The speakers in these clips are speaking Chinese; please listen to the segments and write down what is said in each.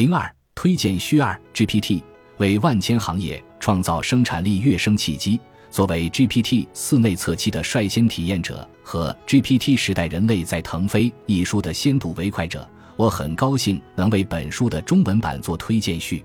零二推荐需二 GPT 为万千行业创造生产力跃升契机。作为 GPT 四内测期的率先体验者和 GPT 时代人类在腾飞一书的先睹为快者，我很高兴能为本书的中文版做推荐序。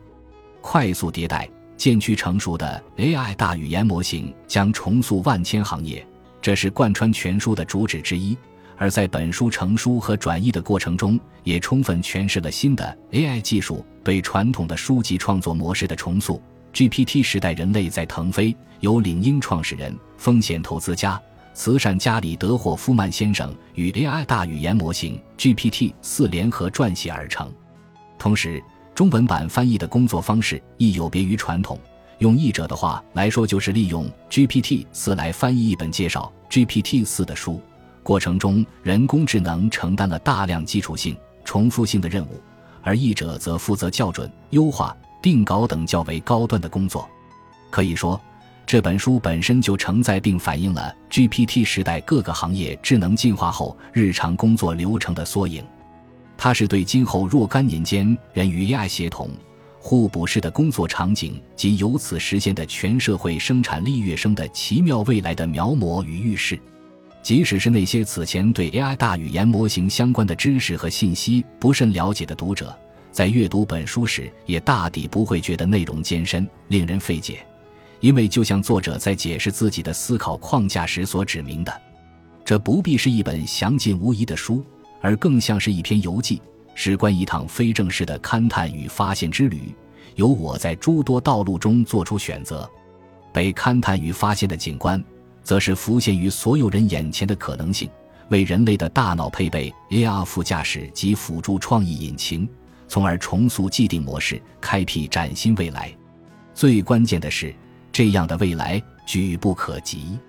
快速迭代、渐趋成熟的 AI 大语言模型将重塑万千行业，这是贯穿全书的主旨之一。而在本书成书和转译的过程中，也充分诠释了新的 AI 技术对传统的书籍创作模式的重塑。GPT 时代，人类在腾飞，由领英创始人、风险投资家、慈善家里德霍夫曼先生与 AI 大语言模型 GPT 四联合撰写而成。同时，中文版翻译的工作方式亦有别于传统。用译者的话来说，就是利用 GPT 四来翻译一本介绍 GPT 四的书。过程中，人工智能承担了大量基础性、重复性的任务，而译者则负责校准、优化。定稿等较为高端的工作，可以说，这本书本身就承载并反映了 GPT 时代各个行业智能进化后日常工作流程的缩影。它是对今后若干年间人与 AI 协同、互补式的工作场景及由此实现的全社会生产力跃升的奇妙未来的描摹与预示。即使是那些此前对 AI 大语言模型相关的知识和信息不甚了解的读者。在阅读本书时，也大抵不会觉得内容艰深、令人费解，因为就像作者在解释自己的思考框架时所指明的，这不必是一本详尽无疑的书，而更像是一篇游记，事关一趟非正式的勘探与发现之旅。由我在诸多道路中做出选择，被勘探与发现的景观，则是浮现于所有人眼前的可能性，为人类的大脑配备 AR 副驾驶及辅助创意引擎。从而重塑既定模式，开辟崭新未来。最关键的是，这样的未来举不可及。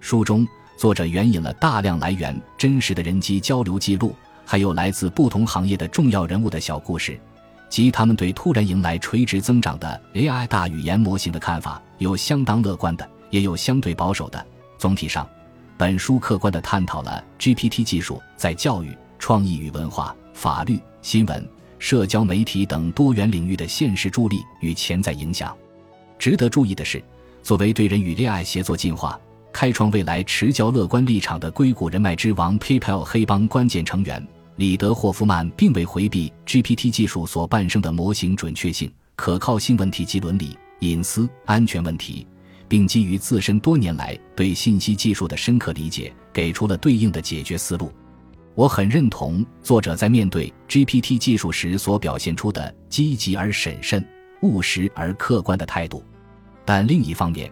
书中作者援引了大量来源真实的人机交流记录，还有来自不同行业的重要人物的小故事，及他们对突然迎来垂直增长的 AI 大语言模型的看法，有相当乐观的，也有相对保守的。总体上，本书客观地探讨了 GPT 技术在教育、创意与文化、法律、新闻。社交媒体等多元领域的现实助力与潜在影响。值得注意的是，作为对人与恋爱协作进化、开创未来持较乐观立场的硅谷人脉之王 PayPal 黑帮关键成员里德霍夫曼，并未回避 GPT 技术所伴生的模型准确性、可靠性问题及伦理、隐私、安全问题，并基于自身多年来对信息技术的深刻理解，给出了对应的解决思路。我很认同作者在面对 GPT 技术时所表现出的积极而审慎、务实而客观的态度，但另一方面，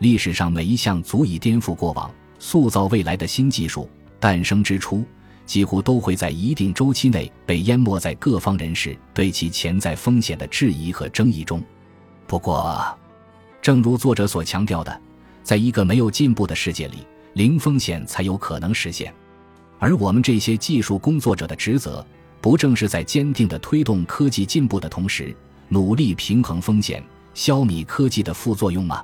历史上每一项足以颠覆过往、塑造未来的新技术诞生之初，几乎都会在一定周期内被淹没在各方人士对其潜在风险的质疑和争议中。不过，正如作者所强调的，在一个没有进步的世界里，零风险才有可能实现。而我们这些技术工作者的职责，不正是在坚定地推动科技进步的同时，努力平衡风险，消弭科技的副作用吗？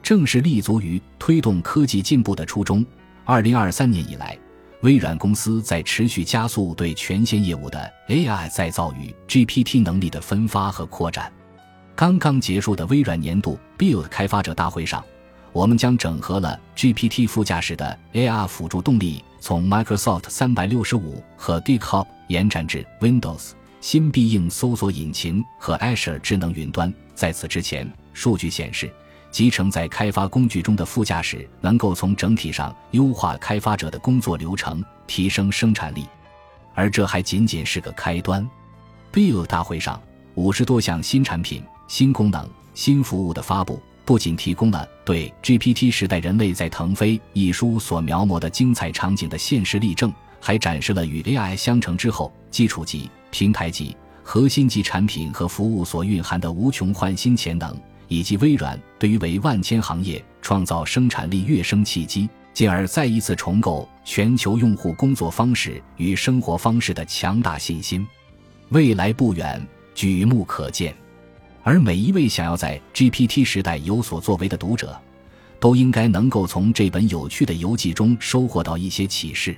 正是立足于推动科技进步的初衷。二零二三年以来，微软公司在持续加速对全线业务的 AI 再造与 GPT 能力的分发和扩展。刚刚结束的微软年度 Build 开发者大会上，我们将整合了 GPT 副驾驶的 AR 辅助动力。从 Microsoft 三百六十五和 GitHub 延展至 Windows 新必应搜索引擎和 Azure 智能云端。在此之前，数据显示，集成在开发工具中的副驾驶能够从整体上优化开发者的工作流程，提升生产力。而这还仅仅是个开端。Build 大会上，五十多项新产品、新功能、新服务的发布。不仅提供了对 GPT 时代人类在腾飞一书所描摹的精彩场景的现实例证，还展示了与 AI 相乘之后基础级、平台级、核心级产品和服务所蕴含的无穷焕新潜能，以及微软对于为万千行业创造生产力跃升契机，进而再一次重构全球用户工作方式与生活方式的强大信心。未来不远，举目可见。而每一位想要在 GPT 时代有所作为的读者，都应该能够从这本有趣的游记中收获到一些启示。